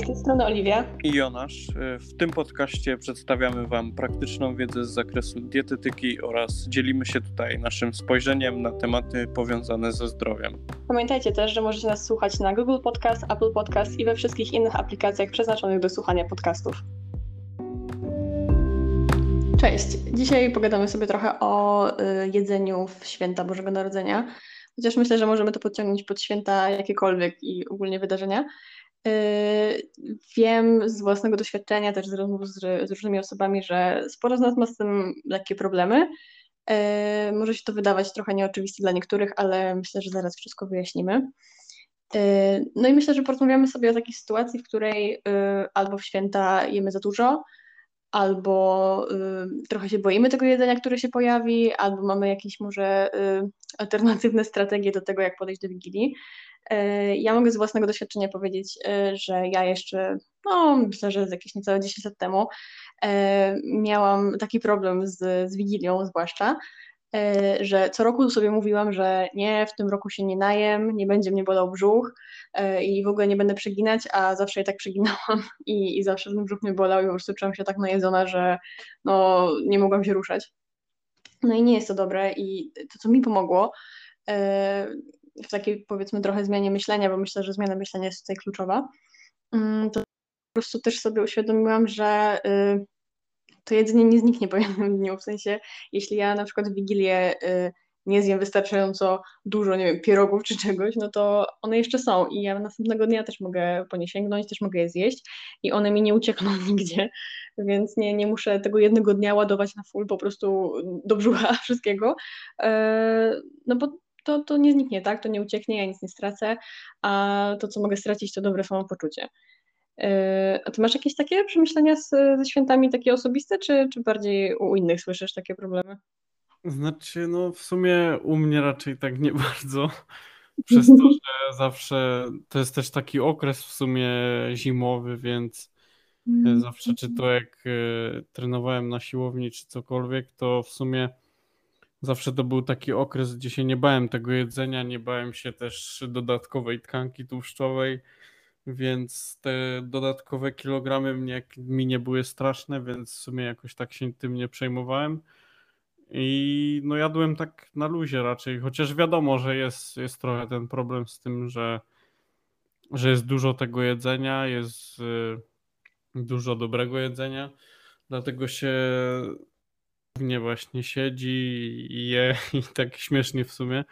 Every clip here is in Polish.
Cześć, z tej strony Oliwia. I Jonasz. W tym podcaście przedstawiamy Wam praktyczną wiedzę z zakresu dietetyki oraz dzielimy się tutaj naszym spojrzeniem na tematy powiązane ze zdrowiem. Pamiętajcie też, że możecie nas słuchać na Google Podcast, Apple Podcast i we wszystkich innych aplikacjach przeznaczonych do słuchania podcastów. Cześć. Dzisiaj pogadamy sobie trochę o y, jedzeniu w święta Bożego Narodzenia. Chociaż myślę, że możemy to podciągnąć pod święta jakiekolwiek i ogólnie wydarzenia. Y, wiem z własnego doświadczenia, też z rozmów z, z różnymi osobami, że sporo z nas ma z tym lekkie problemy. Y, może się to wydawać trochę nieoczywiste dla niektórych, ale myślę, że zaraz wszystko wyjaśnimy. Y, no i myślę, że porozmawiamy sobie o takiej sytuacji, w której albo w święta jemy za dużo, albo trochę się boimy tego jedzenia, które się pojawi, albo mamy jakieś może alternatywne strategie do tego, jak podejść do Wigilii. E, ja mogę z własnego doświadczenia powiedzieć, e, że ja jeszcze, no myślę, że jakieś niecałe 10 lat temu e, miałam taki problem z, z Wigilią zwłaszcza, że co roku sobie mówiłam, że nie, w tym roku się nie najem, nie będzie mnie bolał brzuch i w ogóle nie będę przeginać, a zawsze je tak przeginałam i, i zawsze ten brzuch mnie bolał i po prostu czułam się tak najedzona, że no, nie mogłam się ruszać. No i nie jest to dobre i to, co mi pomogło, w takiej powiedzmy trochę zmianie myślenia, bo myślę, że zmiana myślenia jest tutaj kluczowa, mm, to po prostu też sobie uświadomiłam, że y, to jedzenie nie zniknie po jednym dniu, w sensie jeśli ja na przykład w Wigilię y, nie zjem wystarczająco dużo, nie wiem, pierogów czy czegoś, no to one jeszcze są i ja następnego dnia też mogę po nie sięgnąć, też mogę je zjeść i one mi nie uciekną nigdzie, więc nie, nie muszę tego jednego dnia ładować na full po prostu do brzucha wszystkiego, e, no bo to, to nie zniknie, tak? To nie ucieknie, ja nic nie stracę, a to, co mogę stracić, to dobre samopoczucie. Yy, a ty masz jakieś takie przemyślenia z, ze świętami takie osobiste, czy, czy bardziej u innych słyszysz takie problemy? Znaczy, no w sumie u mnie raczej tak nie bardzo. Przez to, że zawsze to jest też taki okres w sumie zimowy, więc mm. zawsze czy to jak y, trenowałem na siłowni, czy cokolwiek, to w sumie Zawsze to był taki okres, gdzie się nie bałem tego jedzenia, nie bałem się też dodatkowej tkanki tłuszczowej, więc te dodatkowe kilogramy mnie, mi nie były straszne, więc w sumie jakoś tak się tym nie przejmowałem. I no jadłem tak na luzie raczej, chociaż wiadomo, że jest, jest trochę ten problem z tym, że, że jest dużo tego jedzenia, jest y, dużo dobrego jedzenia, dlatego się mnie właśnie siedzi i je i tak śmiesznie w sumie,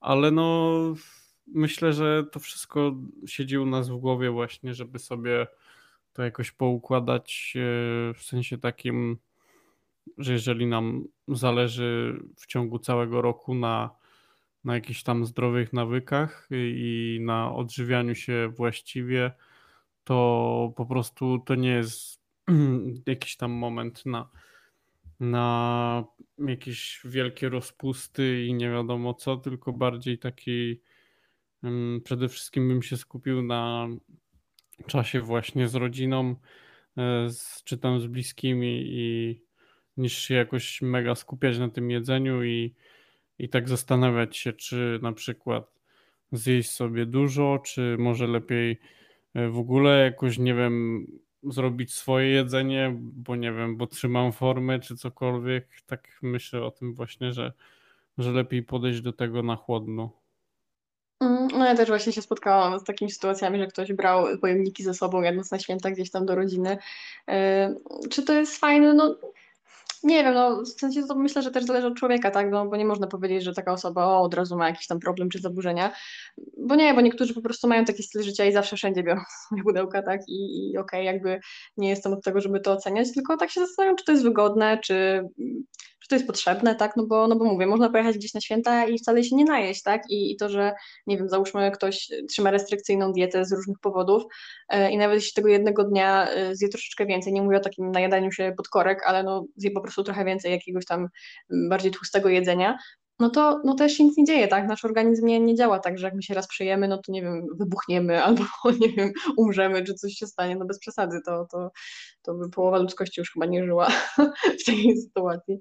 ale no myślę, że to wszystko siedzi u nas w głowie właśnie, żeby sobie to jakoś poukładać e, w sensie takim, że jeżeli nam zależy w ciągu całego roku na, na jakichś tam zdrowych nawykach i na odżywianiu się właściwie, to po prostu to nie jest jakiś tam moment na na jakieś wielkie rozpusty i nie wiadomo co, tylko bardziej taki przede wszystkim bym się skupił na czasie właśnie z rodziną, e, z, czy tam z bliskimi i niż się jakoś mega skupiać na tym jedzeniu i, i tak zastanawiać się, czy na przykład zjeść sobie dużo, czy może lepiej e, w ogóle jakoś, nie wiem, zrobić swoje jedzenie, bo nie wiem, bo trzymam formę czy cokolwiek. Tak myślę o tym właśnie, że, że lepiej podejść do tego na chłodno. Mm, no ja też właśnie się spotkałam z takimi sytuacjami, że ktoś brał pojemniki ze sobą jadąc na święta gdzieś tam do rodziny. Yy, czy to jest fajne? No nie wiem, no w sensie to myślę, że też zależy od człowieka, tak, no, bo nie można powiedzieć, że taka osoba o, od razu ma jakiś tam problem czy zaburzenia, bo nie, bo niektórzy po prostu mają taki styl życia i zawsze wszędzie biorą pudełka, tak, i, i okej, okay, jakby nie jestem od tego, żeby to oceniać, tylko tak się zastanawiam, czy to jest wygodne, czy czy to jest potrzebne, tak, no bo, no bo mówię, można pojechać gdzieś na święta i wcale się nie najeść, tak, i, i to, że, nie wiem, załóżmy ktoś trzyma restrykcyjną dietę z różnych powodów yy, i nawet jeśli tego jednego dnia yy, zje troszeczkę więcej, nie mówię o takim najadaniu się pod korek, ale no zje po prostu trochę więcej jakiegoś tam bardziej tłustego jedzenia, no to, no się nic nie dzieje, tak? Nasz organizm nie, nie działa tak, że jak my się raz przyjemy, no to nie wiem, wybuchniemy albo nie wiem, umrzemy, czy coś się stanie, no bez przesady, to, to, to by połowa ludzkości już chyba nie żyła w takiej sytuacji.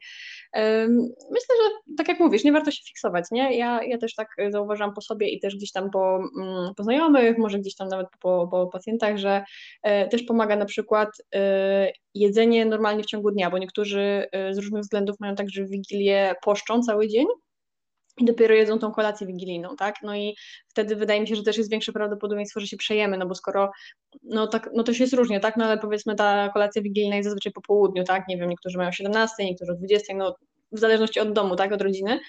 Myślę, że tak jak mówisz, nie warto się fiksować, nie? Ja, ja też tak zauważam po sobie i też gdzieś tam po, mm, po znajomych, może gdzieś tam nawet po, po pacjentach, że e, też pomaga na przykład e, jedzenie normalnie w ciągu dnia, bo niektórzy e, z różnych względów mają tak, że Wigilię poszczą cały dzień, i dopiero jedzą tą kolację wigilijną, tak? No i wtedy wydaje mi się, że też jest większe prawdopodobieństwo, że się przejemy, no bo skoro, no tak, no to się jest różnie, tak? No ale powiedzmy ta kolacja wigilijna jest zazwyczaj po południu, tak? Nie wiem, niektórzy mają 17, niektórzy o 20, no w zależności od domu, tak? Od rodziny,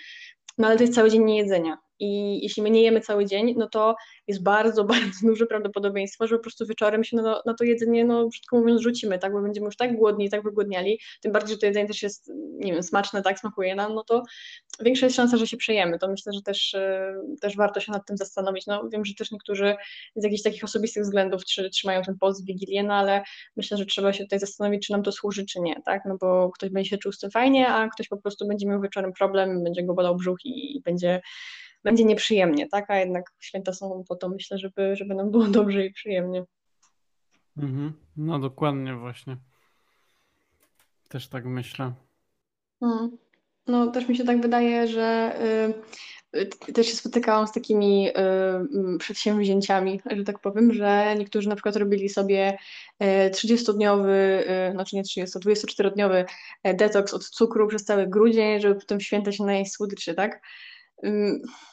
no ale to jest cały dzień niejedzenia. I jeśli my nie jemy cały dzień, no to jest bardzo, bardzo duże prawdopodobieństwo, że po prostu wieczorem się na, na to jedzenie, no brzydko mówiąc, rzucimy, tak, bo będziemy już tak głodni, tak wygłodniali, tym bardziej, że to jedzenie też jest, nie wiem, smaczne, tak, smakuje nam, no to większa jest szansa, że się przejemy. To myślę, że też, e, też warto się nad tym zastanowić. No wiem, że też niektórzy z jakichś takich osobistych względów trzymają ten post w Wigilię, no ale myślę, że trzeba się tutaj zastanowić, czy nam to służy, czy nie, tak, no bo ktoś będzie się czuł z tym fajnie, a ktoś po prostu będzie miał wieczorem problem, będzie go bolał brzuch i będzie będzie nieprzyjemnie, tak? A jednak święta są po to, myślę, żeby, żeby nam było dobrze i przyjemnie. Mhm. No dokładnie właśnie. Też tak myślę. No, no też mi się tak wydaje, że y, y, też się spotykałam z takimi y, mm, przedsięwzięciami, że tak powiem, że niektórzy na przykład robili sobie 30-dniowy, y, znaczy nie 30, 24-dniowy e, detoks od cukru przez cały grudzień, żeby potem święta się najeść słodyczy, tak?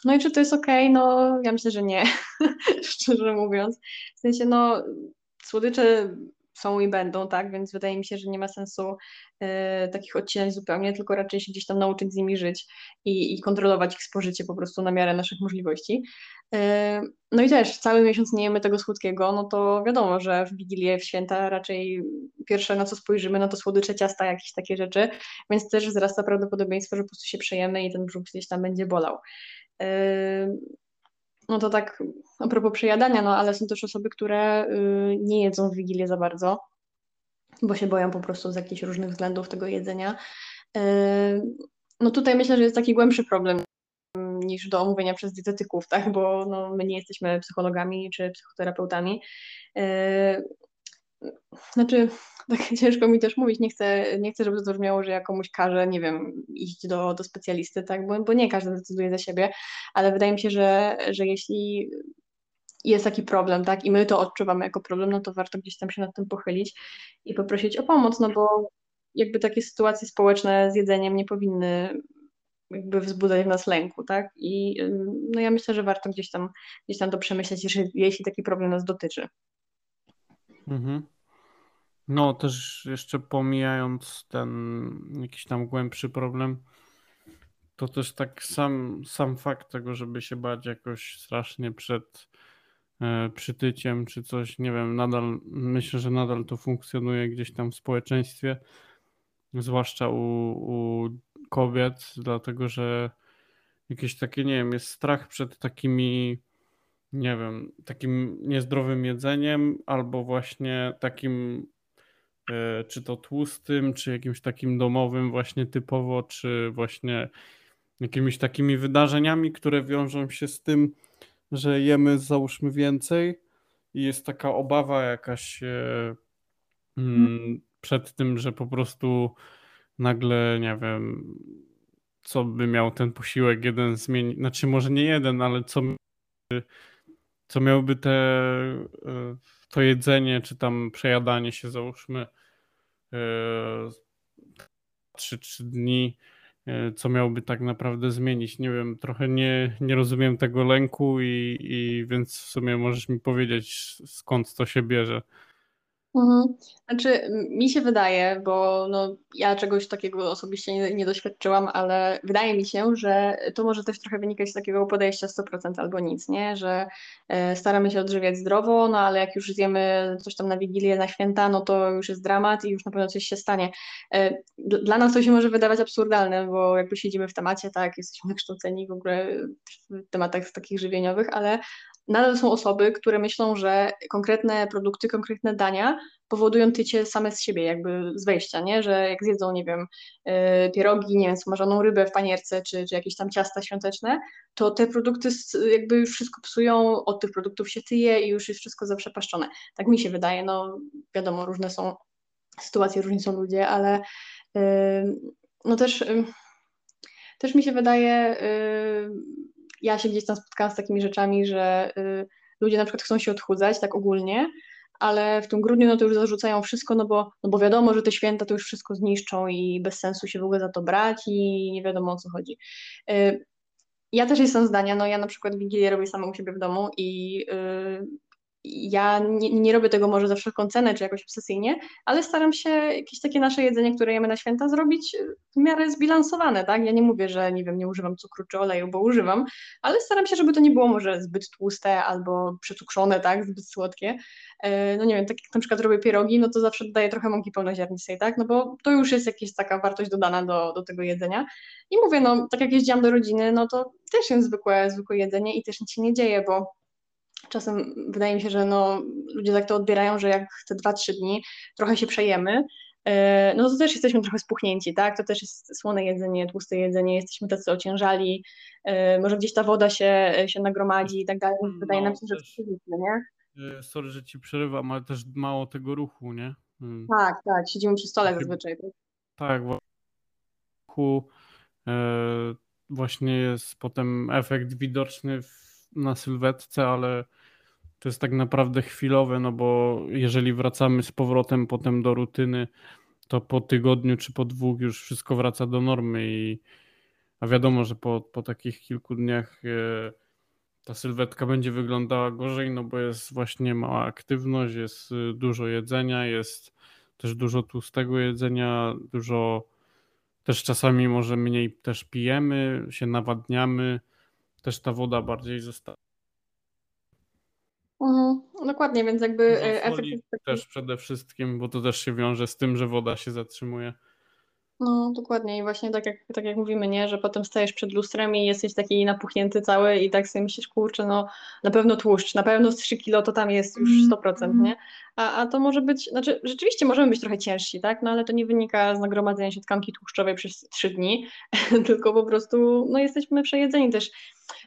No i czy to jest ok? No ja myślę, że nie, szczerze mówiąc. W sensie, no słodycze są i będą, tak, więc wydaje mi się, że nie ma sensu e, takich odcinać zupełnie, tylko raczej się gdzieś tam nauczyć z nimi żyć i, i kontrolować ich spożycie po prostu na miarę naszych możliwości. E, no i też cały miesiąc nie jemy tego słodkiego, no to wiadomo, że w Wigilię, w święta raczej pierwsze na co spojrzymy, no to słodycze, ciasta, jakieś takie rzeczy, więc też wzrasta prawdopodobieństwo, że po prostu się przejemy i ten brzuch gdzieś tam będzie bolał. E, no to tak a propos przejadania, no ale są też osoby, które y, nie jedzą w Wigilię za bardzo, bo się boją po prostu z jakichś różnych względów tego jedzenia. Y, no tutaj myślę, że jest taki głębszy problem niż do omówienia przez dietetyków, tak, bo no, my nie jesteśmy psychologami czy psychoterapeutami. Y, znaczy, tak ciężko mi też mówić, nie chcę, nie chcę żeby to brzmiało, że ja komuś każę, nie wiem, iść do, do specjalisty, tak, bo, bo nie każdy decyduje za siebie, ale wydaje mi się, że, że jeśli jest taki problem, tak, i my to odczuwamy jako problem, no to warto gdzieś tam się nad tym pochylić i poprosić o pomoc, no bo jakby takie sytuacje społeczne z jedzeniem nie powinny jakby wzbudzać w nas lęku, tak? I no ja myślę, że warto gdzieś tam, gdzieś tam to przemyśleć, jeśli, jeśli taki problem nas dotyczy. Mhm. No, też jeszcze pomijając ten jakiś tam głębszy problem, to też tak sam, sam fakt tego, żeby się bać jakoś strasznie przed e, przytyciem czy coś, nie wiem, nadal myślę, że nadal to funkcjonuje gdzieś tam w społeczeństwie, zwłaszcza u, u kobiet, dlatego że jakieś takie, nie wiem, jest strach przed takimi nie wiem, takim niezdrowym jedzeniem, albo właśnie takim, e, czy to tłustym, czy jakimś takim domowym, właśnie typowo, czy właśnie jakimiś takimi wydarzeniami, które wiążą się z tym, że jemy załóżmy więcej. I jest taka obawa jakaś e, mm, przed tym, że po prostu nagle, nie wiem, co by miał ten posiłek jeden zmienić, znaczy może nie jeden, ale co co miałoby te, e, to jedzenie, czy tam przejadanie się, załóżmy, 3-3 e, dni, e, co miałoby tak naprawdę zmienić. Nie wiem, trochę nie, nie rozumiem tego lęku i, i więc w sumie możesz mi powiedzieć, skąd to się bierze. Mhm. Znaczy, mi się wydaje, bo no, ja czegoś takiego osobiście nie, nie doświadczyłam, ale wydaje mi się, że to może też trochę wynikać z takiego podejścia 100% albo nic, nie? Że e, staramy się odżywiać zdrowo, no ale jak już zjemy coś tam na Wigilię, na święta, no to już jest dramat i już na pewno coś się stanie. E, dla nas to się może wydawać absurdalne, bo jakby siedzimy w temacie, tak, jesteśmy wykształceni w ogóle w tematach takich żywieniowych, ale nadal są osoby, które myślą, że konkretne produkty, konkretne dania powodują tycie same z siebie, jakby z wejścia, nie? Że jak zjedzą, nie wiem, yy, pierogi, nie wiem, smażoną rybę w panierce, czy, czy jakieś tam ciasta świąteczne, to te produkty jakby już wszystko psują, od tych produktów się tyje i już jest wszystko zaprzepaszczone. Tak mi się wydaje, no wiadomo, różne są sytuacje, różni są ludzie, ale yy, no też... Yy, też mi się wydaje, ja się gdzieś tam spotkałam z takimi rzeczami, że y, ludzie na przykład chcą się odchudzać tak ogólnie, ale w tym grudniu no to już zarzucają wszystko, no bo, no bo wiadomo, że te święta to już wszystko zniszczą i bez sensu się w ogóle za to brać i nie wiadomo o co chodzi. Y, ja też jestem zdania, no ja na przykład Wigilię robię sama u siebie w domu i y, ja nie, nie, robię tego może za wszelką cenę, czy jakoś obsesyjnie, ale staram się jakieś takie nasze jedzenie, które jemy na święta, zrobić w miarę zbilansowane, tak? Ja nie mówię, że nie wiem, nie używam cukru czy oleju, bo używam, ale staram się, żeby to nie było może zbyt tłuste albo przecukrzone, tak? Zbyt słodkie. E, no nie wiem, tak jak na przykład robię pierogi, no to zawsze dodaję trochę mąki pełnoziarnistej, tak? No bo to już jest jakaś taka wartość dodana do, do tego jedzenia. I mówię, no tak jak jeździłam do rodziny, no to też jest zwykłe, zwykłe jedzenie i też nic się nie dzieje, bo czasem wydaje mi się, że no, ludzie tak to odbierają, że jak te 2-3 dni trochę się przejemy, e, no to też jesteśmy trochę spuchnięci, tak? To też jest słone jedzenie, tłuste jedzenie, jesteśmy tacy ociężali, e, może gdzieś ta woda się, się nagromadzi i tak dalej. Wydaje no, nam się, że to jest nie? E, sorry, że ci przerywam, ale też mało tego ruchu, nie? Hmm. Tak, tak, siedzimy przy stole zazwyczaj. Tak, ruchu właśnie jest potem efekt widoczny w na sylwetce, ale to jest tak naprawdę chwilowe, no bo jeżeli wracamy z powrotem potem do rutyny, to po tygodniu czy po dwóch już wszystko wraca do normy i a wiadomo, że po, po takich kilku dniach e, ta sylwetka będzie wyglądała gorzej, no bo jest właśnie mała aktywność, jest e, dużo jedzenia, jest też dużo tłustego jedzenia, dużo też czasami może mniej też pijemy, się nawadniamy, też ta woda bardziej zostaje. Mhm, dokładnie, więc jakby e, efekt też przede wszystkim, bo to też się wiąże z tym, że woda się zatrzymuje. No, dokładnie. I właśnie tak jak, tak jak mówimy, nie, że potem stajesz przed lustrem i jesteś taki napuchnięty cały i tak sobie myślisz, kurczę, no na pewno tłuszcz, na pewno z 3 kilo to tam jest już 100%, mm. nie? A, a to może być, znaczy rzeczywiście możemy być trochę ciężsi, tak? No ale to nie wynika z nagromadzenia się tkanki tłuszczowej przez 3 dni, tylko po prostu, no jesteśmy przejedzeni też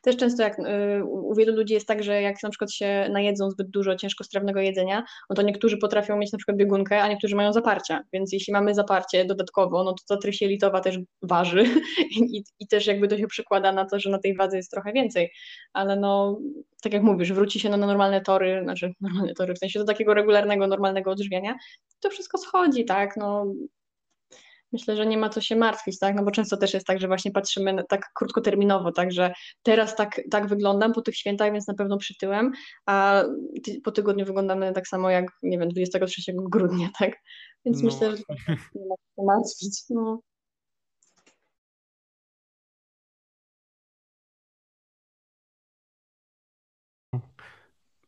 też często jak y, u wielu ludzi jest tak, że jak na przykład się najedzą zbyt dużo ciężkostrawnego jedzenia, no to niektórzy potrafią mieć na przykład biegunkę, a niektórzy mają zaparcia. Więc jeśli mamy zaparcie dodatkowo, no to ta jelitowa też waży I, i też jakby to się przekłada na to, że na tej wadze jest trochę więcej. Ale no, tak jak mówisz, wróci się na normalne tory, znaczy normalne tory, w sensie do takiego regularnego, normalnego odżywiania, to wszystko schodzi, tak, no myślę, że nie ma co się martwić, tak? No bo często też jest tak, że właśnie patrzymy tak krótkoterminowo, tak, że teraz tak, tak wyglądam po tych świętach, więc na pewno przytyłem, a po tygodniu wyglądamy tak samo jak, nie wiem, 23 grudnia, tak? Więc no. myślę, że nie ma co się martwić. No.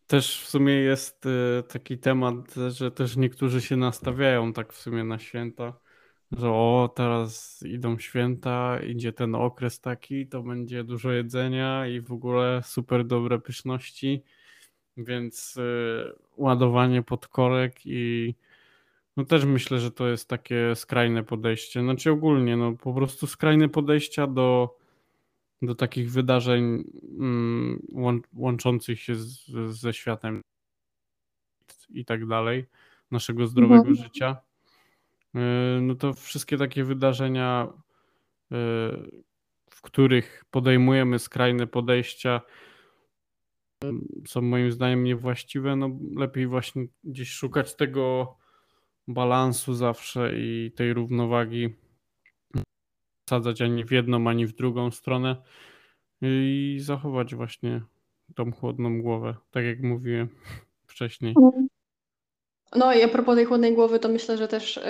Też w sumie jest y, taki temat, że też niektórzy się nastawiają tak w sumie na święta że o, teraz idą święta, idzie ten okres taki, to będzie dużo jedzenia i w ogóle super dobre pyszności, więc y, ładowanie podkorek i no też myślę, że to jest takie skrajne podejście. Znaczy ogólnie, no po prostu skrajne podejścia do, do takich wydarzeń mm, łączących się z, ze światem i tak dalej, naszego zdrowego mhm. życia. E, no to wszystkie takie wydarzenia, e, w których podejmujemy skrajne podejścia, są moim zdaniem niewłaściwe. No lepiej właśnie gdzieś szukać tego balansu zawsze i tej równowagi. Sadzać ani w jedną, ani w drugą stronę i zachować właśnie tą chłodną głowę, tak jak mówiłem wcześniej. No i a propos tej chłodnej głowy, to myślę, że też y,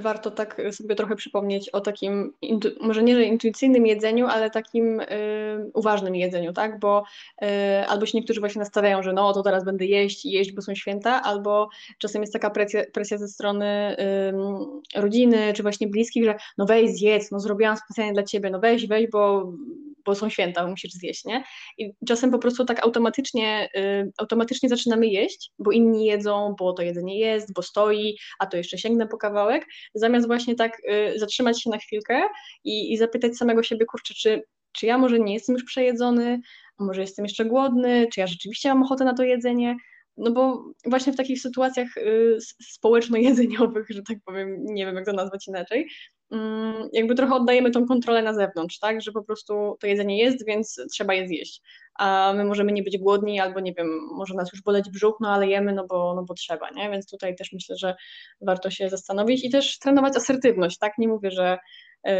warto tak sobie trochę przypomnieć o takim, może nie że intuicyjnym jedzeniu, ale takim y, uważnym jedzeniu, tak? Bo y, albo się niektórzy właśnie nastawiają, że no to teraz będę jeść i jeść, bo są święta, albo czasem jest taka presja, presja ze strony rodziny czy właśnie bliskich, że no weź zjedz, no zrobiłam specjalnie dla ciebie, no weź, weź, bo bo są święta, musisz zjeść, nie? I czasem po prostu tak automatycznie, y, automatycznie zaczynamy jeść, bo inni jedzą, bo to jedzenie jest, bo stoi, a to jeszcze sięgnę po kawałek, zamiast właśnie tak y, zatrzymać się na chwilkę i, i zapytać samego siebie, kurczę, czy, czy ja może nie jestem już przejedzony, a może jestem jeszcze głodny, czy ja rzeczywiście mam ochotę na to jedzenie, no bo właśnie w takich sytuacjach y, społeczno-jedzeniowych, że tak powiem, nie wiem jak to nazwać inaczej, Mm, jakby trochę oddajemy tą kontrolę na zewnątrz, tak, że po prostu to jedzenie jest, więc trzeba je zjeść, a my możemy nie być głodni albo nie wiem, może nas już boleć brzuch, no ale jemy, no bo, no bo trzeba, nie, więc tutaj też myślę, że warto się zastanowić i też trenować asertywność, tak, nie mówię, że yy,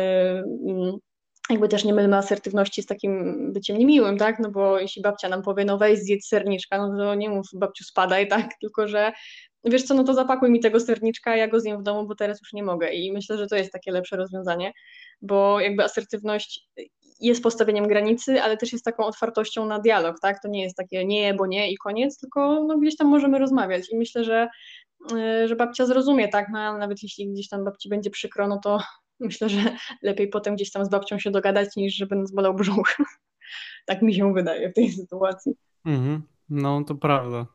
jakby też nie mylmy asertywności z takim byciem niemiłym, tak? No bo jeśli babcia nam powie, no weź zjedz serniczka, no to nie mów babciu spadaj, tak? Tylko, że wiesz co, no to zapakuj mi tego serniczka, ja go zjem w domu, bo teraz już nie mogę. I myślę, że to jest takie lepsze rozwiązanie, bo jakby asertywność jest postawieniem granicy, ale też jest taką otwartością na dialog, tak? To nie jest takie nie, bo nie i koniec, tylko no, gdzieś tam możemy rozmawiać. I myślę, że, y, że babcia zrozumie, tak? No, nawet jeśli gdzieś tam babci będzie przykro, no to myślę, że lepiej potem gdzieś tam z babcią się dogadać, niż żeby nas bolał brzuch. tak mi się wydaje w tej sytuacji. Mhm. No, to prawda.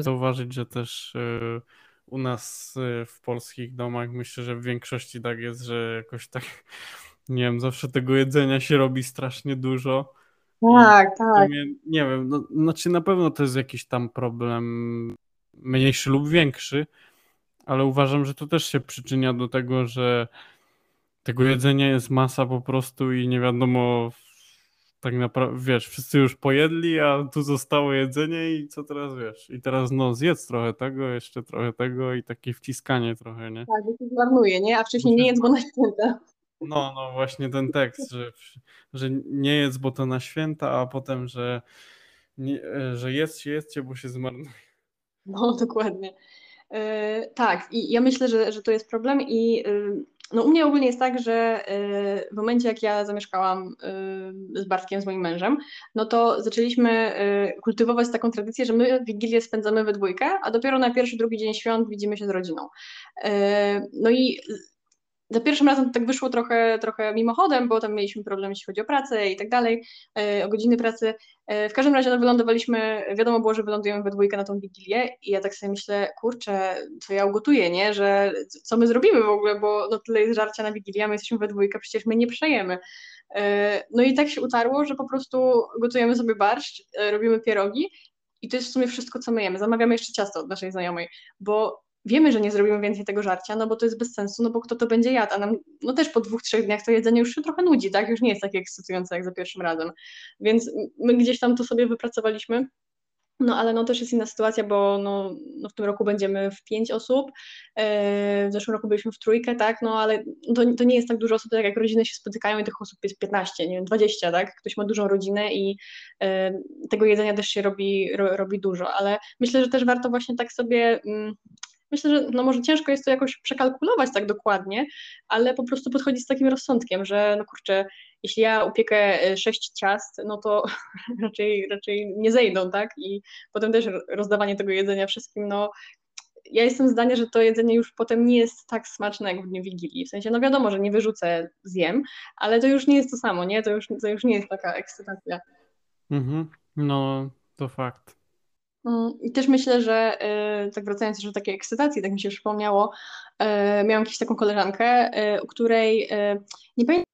Zauważyć, że też y, u nas y, w polskich domach myślę, że w większości tak jest, że jakoś tak, nie wiem, zawsze tego jedzenia się robi strasznie dużo. Tak, tak. Sumie, nie wiem, no, znaczy na pewno to jest jakiś tam problem mniejszy lub większy, ale uważam, że to też się przyczynia do tego, że tego jedzenia jest masa po prostu i nie wiadomo tak naprawdę, wiesz, wszyscy już pojedli, a tu zostało jedzenie i co teraz, wiesz, i teraz no zjedz trochę tego, jeszcze trochę tego i takie wciskanie trochę, nie? Tak, bo się zmarnuje, nie? A wcześniej nie jedz, bo na święta. No, no właśnie ten tekst, że, że nie jedz, bo to na święta, a potem, że, nie, że jedzcie, jedzcie, bo się zmarnuje. No, dokładnie. Yy, tak, i ja myślę, że, że to jest problem i yy, no u mnie ogólnie jest tak, że y, w momencie jak ja zamieszkałam y, z Bartkiem, z moim mężem, no to zaczęliśmy y, kultywować taką tradycję, że my Wigilię spędzamy we dwójkę, a dopiero na pierwszy, drugi dzień świąt widzimy się z rodziną. No i za pierwszym razem to tak wyszło trochę, trochę mimochodem, bo tam mieliśmy problem, jeśli chodzi o pracę i tak dalej, e, o godziny pracy. E, w każdym razie no, wylądowaliśmy, wiadomo było, że wylądujemy we dwójkę na tą Wigilię i ja tak sobie myślę, kurczę, co ja ugotuję, nie, że co my zrobimy w ogóle, bo no tyle jest żarcia na Wigilię, a my jesteśmy we dwójkę, przecież my nie przejemy. E, no i tak się utarło, że po prostu gotujemy sobie barszcz, robimy pierogi i to jest w sumie wszystko, co my jemy. Zamawiamy jeszcze ciasto od naszej znajomej, bo wiemy, że nie zrobimy więcej tego żarcia, no bo to jest bez sensu, no bo kto to będzie jadł, a nam no też po dwóch, trzech dniach to jedzenie już się trochę nudzi, tak? Już nie jest takie ekscytujące jak za pierwszym razem. Więc my gdzieś tam to sobie wypracowaliśmy. No ale no też jest inna sytuacja, bo no, no w tym roku będziemy w pięć osób, e, w zeszłym roku byliśmy w trójkę, tak, no ale to, to nie jest tak dużo osób, tak jak rodziny się spotykają i tych osób jest 15, nie wiem, 20, tak, ktoś ma dużą rodzinę i e, tego jedzenia też się robi, ro, robi dużo, ale myślę, że też warto właśnie tak sobie mm, myślę, że no może ciężko jest to jakoś przekalkulować tak dokładnie, ale po prostu podchodzi z takim rozsądkiem, że no kurczę, jeśli ja upiekę e, sześć ciast, no to raczej, raczej nie zejdą, tak? I potem też rozdawanie tego jedzenia wszystkim, no ja jestem zdania, że to jedzenie już potem nie jest tak smaczne jak w dniu Wigilii. W sensie, no wiadomo, że nie wyrzucę, zjem, ale to już nie jest to samo, nie? To już, to już nie jest taka ekscytacja. Mhm. No, to fakt. Mm, I też myślę, że y, tak wracając do takiej ekscytacji, tak mi się przypomniało, y, miałam jakąś taką koleżankę, y, u której nie pamiętam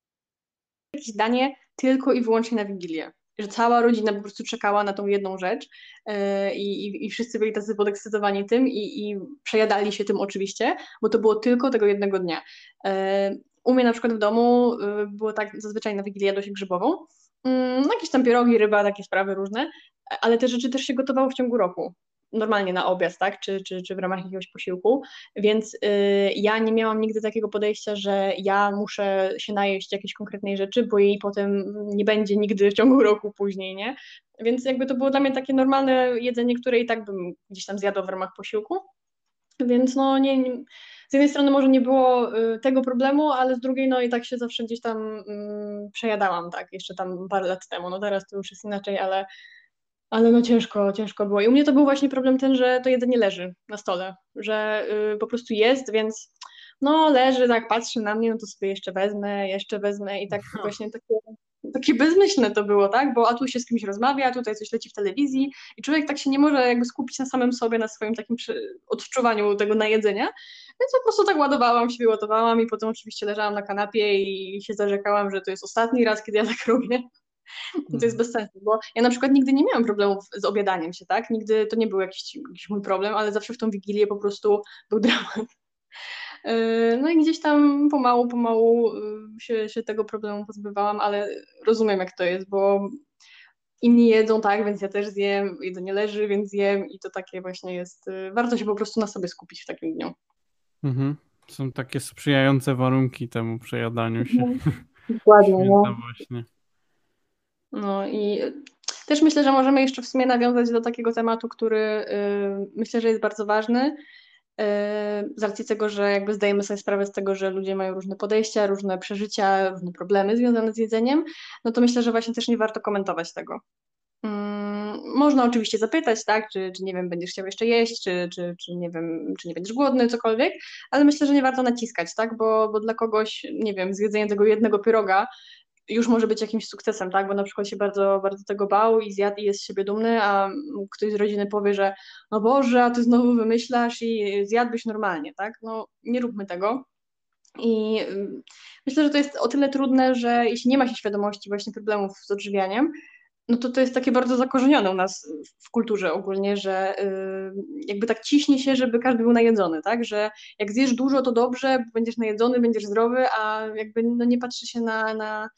jakieś danie tylko i wyłącznie na Wigilię. Że cała rodzina po prostu czekała na tą jedną rzecz i, i, i wszyscy byli tacy podekscytowani tym i, i przejadali się tym oczywiście, bo to było tylko tego jednego dnia. U mnie na przykład w domu było tak, zazwyczaj na Wigilię jadło się grzybową, no jakieś tam pierogi, ryba, takie sprawy różne, ale te rzeczy też się gotowało w ciągu roku. normalnie na obiad, tak, czy, czy, czy w ramach jakiegoś posiłku, więc y, ja nie miałam nigdy takiego podejścia, że ja muszę się najeść jakiejś konkretnej rzeczy, bo jej potem nie będzie nigdy w ciągu roku później, nie? Więc jakby to było dla mnie takie normalne jedzenie, które i tak bym gdzieś tam zjadła w ramach posiłku, więc no nie, nie z jednej strony może nie było y, tego problemu, ale z drugiej no i tak się zawsze gdzieś tam mm, przejadałam, tak, jeszcze tam parę lat temu, no teraz to już jest inaczej, ale ale no ciężko, ciężko było. I u mnie to był właśnie problem ten, że to jedzenie leży na stole, że y, po prostu jest, więc no leży, tak patrzy na mnie, no to sobie jeszcze wezmę, jeszcze wezmę i tak właśnie takie, takie bezmyślne to było, tak? Bo a tu się z kimś rozmawia, a tutaj coś leci w telewizji i człowiek tak się nie może jakby skupić na samym sobie, na swoim takim odczuwaniu tego najedzenia, więc po prostu tak ładowałam się, wyładowałam i potem oczywiście leżałam na kanapie i się zarzekałam, że to jest ostatni raz, kiedy ja tak robię. I to jest mhm. bez sensu, bo ja na przykład nigdy nie miałam problemów z obiadaniem się, tak? Nigdy to nie był jakiś, jakiś mój problem, ale zawsze w tą wigilię po prostu był dramat. Yy, no i gdzieś tam pomału, pomału yy, się, się tego problemu pozbywałam, ale rozumiem jak to jest, bo inni jedzą tak, więc ja też zjem, jedzenie leży, więc zjem i to takie właśnie jest, yy, warto się po prostu na sobie skupić w takim dniu. Mhm. Są takie sprzyjające warunki temu przejadaniu się. Mhm. Dokładnie. No. właśnie. No i też myślę, że możemy jeszcze w sumie nawiązać do takiego tematu, który y, myślę, że jest bardzo ważny. Y, z racji tego, że jakby zdajemy sobie sprawę z tego, że ludzie mają różne podejścia, różne przeżycia, różne problemy związane z jedzeniem, no to myślę, że właśnie też nie warto komentować tego. Mm, można oczywiście zapytać, tak, czy, czy nie wiem, będziesz chciał jeszcze jeść, czy, czy, czy nie wiem, czy nie będziesz głodny, cokolwiek, ale myślę, że nie warto naciskać, tak, bo, bo dla kogoś, nie wiem, zjedzenie tego jednego pieroga już może być jakimś sukcesem, tak? Bo na przykład się bardzo, bardzo tego bał i zjadł i jest z siebie dumny, a ktoś z rodziny powie, że no Boże, a ty znowu wymyślasz i zjadłbyś normalnie, tak? No nie róbmy tego. I mm, myślę, że to jest o tyle trudne, że jeśli nie ma się świadomości właśnie problemów z odżywianiem, no to to jest takie bardzo zakorzenione u nas w kulturze ogólnie, że yy, jakby tak ciśnie się, żeby każdy był najedzony, tak? Że jak zjesz dużo, to dobrze, będziesz najedzony, będziesz zdrowy, a jakby no nie patrzy się na, na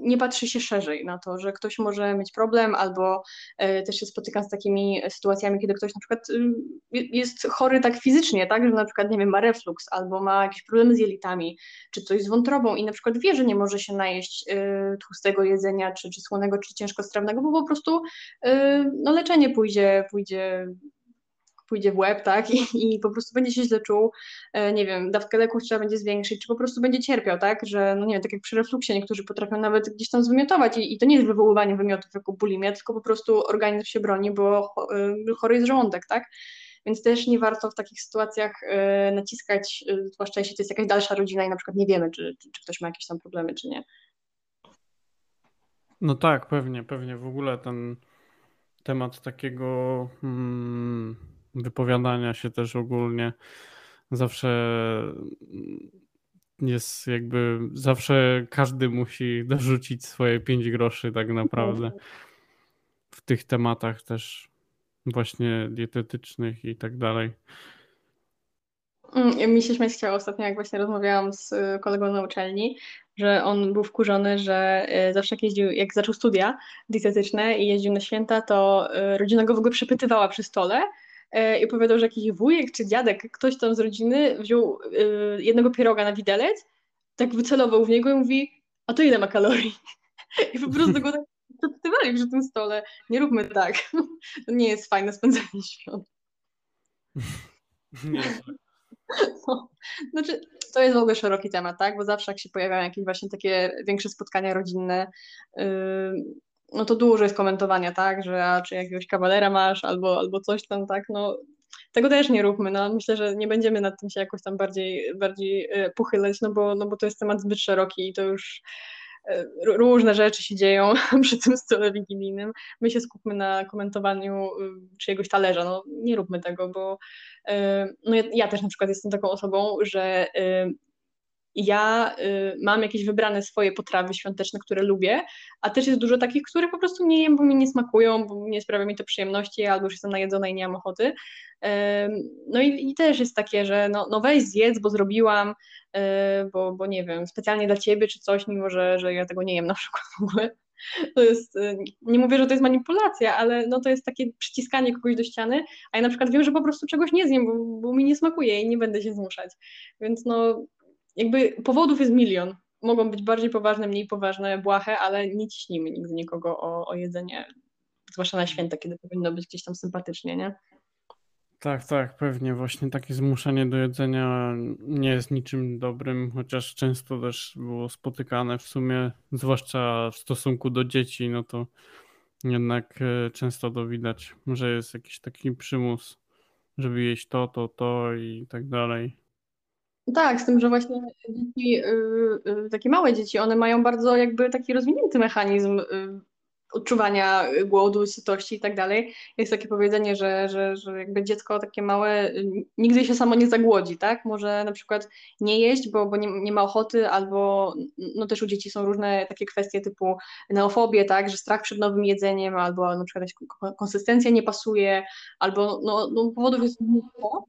nie patrzy się szerzej na to, że ktoś może mieć problem, albo e, też się spotykam z takimi sytuacjami, kiedy ktoś na przykład y, jest chory tak fizycznie, tak, że na przykład, nie wiem, ma reflux, albo ma jakieś problemy z jelitami, czy coś z wątrobą i na przykład wie, że nie może się najeść y, tłustego jedzenia, czy, czy słonego, czy ciężkostrawnego, bo po prostu y, no, leczenie pójdzie, pójdzie pójdzie w łeb, tak, I, i po prostu będzie się źle czuł, e, nie wiem, dawkę leków trzeba będzie zwiększyć, czy po prostu będzie cierpiał, tak, że, no nie wiem, tak jak przy refluksie niektórzy potrafią nawet gdzieś tam zwymiotować i, i to nie jest wywoływanie wymiotów jako bulimia, tylko po prostu organizm się broni, bo e, chory jest żołądek, tak, więc też nie warto w takich sytuacjach e, naciskać, zwłaszcza jeśli to jest jakaś dalsza rodzina i na przykład nie wiemy, czy, czy, ktoś ma jakieś tam problemy, czy nie. No tak, pewnie, pewnie w ogóle ten temat takiego hmm, wypowiadania się też ogólnie. Zawsze jest jakby, zawsze każdy musi dorzucić swoje pięć groszy tak naprawdę. W tych tematach też właśnie dietetycznych i tak dalej. Mm, mi się śmiać chciało ostatnio, jak właśnie rozmawiałam z y, kolegą na uczelni, że on był wkurzony, że y, zawsze jak jeździł, jak zaczął studia dietetyczne i jeździł na święta, to y, rodzina go w ogóle przepytywała przy stole, i opowiadał, że jakiś wujek czy dziadek, ktoś tam z rodziny wziął jednego pieroga na widelec, tak wycelował w niego i mówi, a to ile ma kalorii? I po prostu go tak przepytywali przy tym stole. Nie róbmy tak. To nie jest fajne spędzanie świąt. Nie. No, znaczy, to jest w ogóle szeroki temat, tak? Bo zawsze jak się pojawiają jakieś właśnie takie większe spotkania rodzinne, yy, no to dużo jest komentowania, tak? Że a czy jakiegoś kawalera masz, albo, albo coś tam, tak? No tego też nie róbmy, no myślę, że nie będziemy nad tym się jakoś tam bardziej, bardziej yy, pochylać, no bo, no bo to jest temat zbyt szeroki i to już różne rzeczy się dzieją przy tym stole wigilijnym. My się skupmy na komentowaniu y, czyjegoś talerza. No, nie róbmy tego, bo y, no ja, ja też na przykład jestem taką osobą, że y, ja mam jakieś wybrane swoje potrawy świąteczne, które lubię, a też jest dużo takich, które po prostu nie jem, bo mi nie smakują, bo nie sprawia mi to przyjemności, albo już jestem najedzona i nie mam ochoty. No i, i też jest takie, że no, no weź zjedz, bo zrobiłam, bo, bo nie wiem, specjalnie dla ciebie czy coś, mimo że, że ja tego nie jem na przykład w ogóle. To jest, y, nie mówię, że to jest manipulacja, ale no to jest takie przyciskanie kogoś do ściany, a ja na przykład wiem, że po prostu czegoś nie zjem, bo, bo mi nie smakuje i nie będę się zmuszać. Więc no jakby powodów jest milion. Mogą być bardziej poważne, mniej poważne, błahe, ale nie ciśnijmy nigdy nikogo o, o jedzenie, zwłaszcza na święta, kiedy powinno być gdzieś tam sympatycznie, nie? Tak, tak, pewnie. Właśnie takie zmuszanie do jedzenia nie jest niczym dobrym, chociaż często też było spotykane w sumie, zwłaszcza w stosunku do dzieci, no to jednak e, często to widać, że jest jakiś taki przymus, żeby jeść to, to, to i tak dalej. Tak, z tym, że właśnie dzieci, yy, yy, takie małe dzieci, one mają bardzo jakby taki rozwinięty mechanizm yy, odczuwania głodu, sytości i tak dalej. Jest takie powiedzenie, że, że, że jakby dziecko takie małe nigdy się samo nie zagłodzi, tak? Może na przykład nie jeść, bo, bo nie, nie ma ochoty, albo no też u dzieci są różne takie kwestie typu neofobie, tak? Że strach przed nowym jedzeniem, albo na przykład konsystencja nie pasuje, albo no, no powodów jest mnóstwo.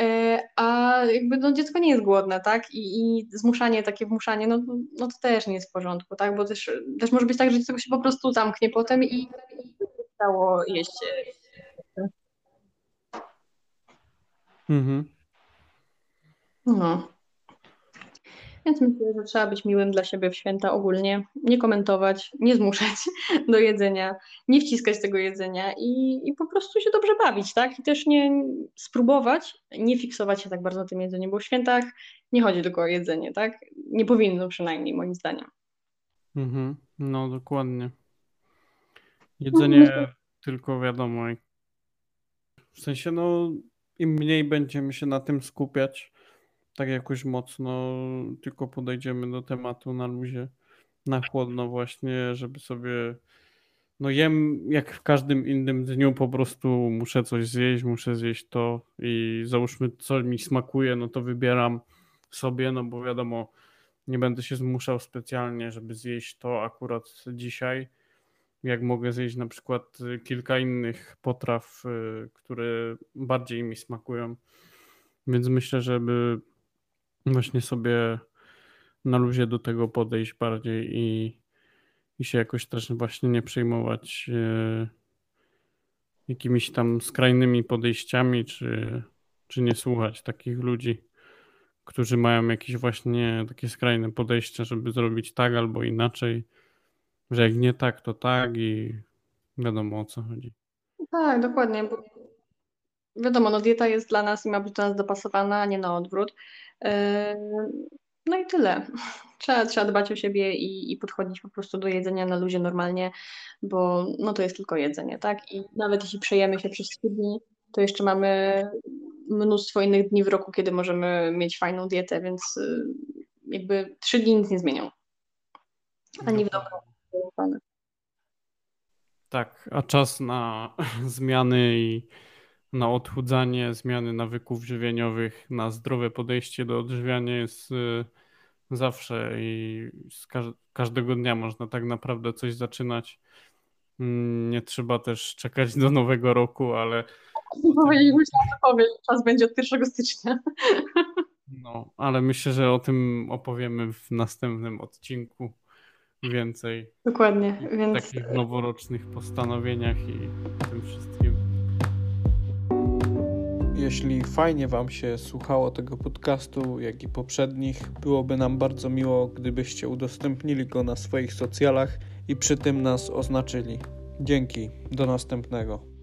E, a jakby no, dziecko nie jest głodne, tak? I, I, zmuszanie, takie wmuszanie, no, no to też nie jest w porządku, tak? Bo też, też może być tak, że dziecko się po prostu zamknie potem i stało jeść. Mhm. No. Więc myślę, że trzeba być miłym dla siebie w święta ogólnie, nie komentować, nie zmuszać do jedzenia, nie wciskać tego jedzenia i, i po prostu się dobrze bawić, tak? I też nie spróbować, nie fiksować się tak bardzo na tym jedzeniu, bo w świętach nie chodzi tylko o jedzenie, tak? Nie powinno przynajmniej, moim zdaniem. Mhm. No, dokładnie. Jedzenie no, tylko wiadomo. W sensie, no, im mniej będziemy się na tym skupiać, tak jakoś mocno, tylko podejdziemy do tematu na luzie, na chłodno właśnie, żeby sobie no jem jak w każdym innym dniu po prostu muszę coś zjeść, muszę zjeść to i załóżmy co mi smakuje, no to wybieram sobie, no bo wiadomo, nie będę się zmuszał specjalnie, żeby zjeść to akurat dzisiaj, jak mogę zjeść na przykład kilka innych potraw, y, które bardziej mi smakują. Więc myślę, żeby właśnie sobie na luzie do tego podejść bardziej i, i się jakoś też właśnie nie przejmować e, jakimiś tam skrajnymi podejściami, czy, czy nie słuchać takich ludzi, którzy mają jakieś właśnie takie skrajne podejścia, żeby zrobić tak albo inaczej, że jak nie tak, to tak i wiadomo o co chodzi. Tak, dokładnie, bo wiadomo, no dieta jest dla nas i ma być do nas dopasowana, a nie na odwrót. No i tyle. Trzeba, trzeba dbać o siebie i, i podchodzić po prostu do jedzenia na luzie normalnie, bo no to jest tylko jedzenie, tak? I nawet jeśli przejemy się przez trzy dni, to jeszcze mamy mnóstwo innych dni w roku, kiedy możemy mieć fajną dietę, więc y, jakby trzy dni nic nie zmienią. Ani w dobrą, Tak, a czas na zmiany i na odchudzanie, zmiany nawyków żywieniowych, na zdrowe podejście do odżywiania jest y, zawsze i każdego dnia można tak naprawdę coś zaczynać. Mm, nie trzeba też czekać do nowego roku, ale. Powiedzieliśmy powiedzieć, czas będzie od 1 stycznia. No, ale myślę, że o tym opowiemy w następnym odcinku więcej. Dokładnie. Więc... Takich noworocznych postanowieniach i tym wszystkim. Jeśli fajnie Wam się słuchało tego podcastu, jak i poprzednich, byłoby nam bardzo miło, gdybyście udostępnili go na swoich socjalach i przy tym nas oznaczyli. Dzięki, do następnego.